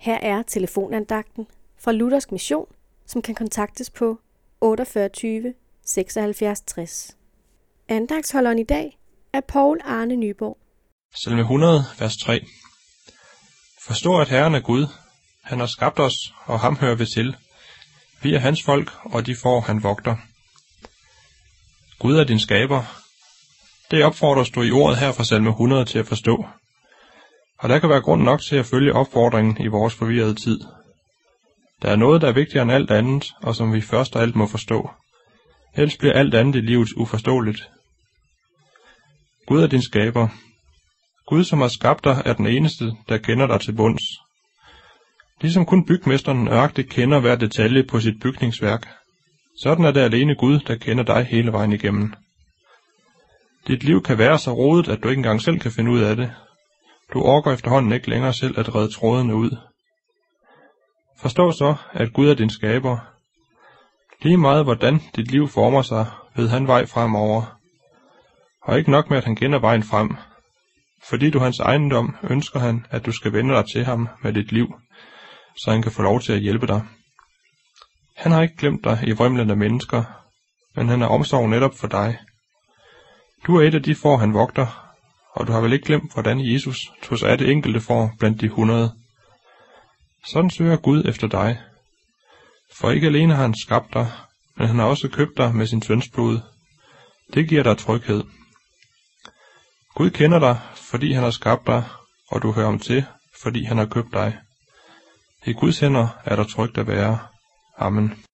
Her er telefonandagten fra Luthersk Mission, som kan kontaktes på 48 76 60. Andagtsholderen i dag er Paul Arne Nyborg. Salme 100, vers 3. Forstå, at Herren er Gud. Han har skabt os, og ham hører vi til. Vi er hans folk, og de får han vogter. Gud er din skaber. Det opfordres du i ordet her fra salme 100 til at forstå. Og der kan være grund nok til at følge opfordringen i vores forvirrede tid. Der er noget, der er vigtigere end alt andet, og som vi først og alt må forstå. Ellers bliver alt andet i livet uforståeligt. Gud er din skaber. Gud, som har skabt dig, er den eneste, der kender dig til bunds. Ligesom kun bygmesteren nøjagtigt kender hver detalje på sit bygningsværk, sådan er det alene Gud, der kender dig hele vejen igennem. Dit liv kan være så rodet, at du ikke engang selv kan finde ud af det. Du orker efterhånden ikke længere selv at redde trådene ud. Forstå så, at Gud er din skaber. Lige meget hvordan dit liv former sig, ved han vej fremover. Og ikke nok med, at han kender vejen frem. Fordi du hans ejendom, ønsker han, at du skal vende dig til ham med dit liv, så han kan få lov til at hjælpe dig. Han har ikke glemt dig i vrymlen af mennesker, men han er omsorg netop for dig. Du er et af de får, han vogter, og du har vel ikke glemt, hvordan Jesus tog sig af det enkelte får blandt de hundrede. Sådan søger Gud efter dig. For ikke alene har han skabt dig, men han har også købt dig med sin søns blod. Det giver dig tryghed. Gud kender dig, fordi han har skabt dig, og du hører ham til, fordi han har købt dig. I Guds hænder er der trygt at være. Amen.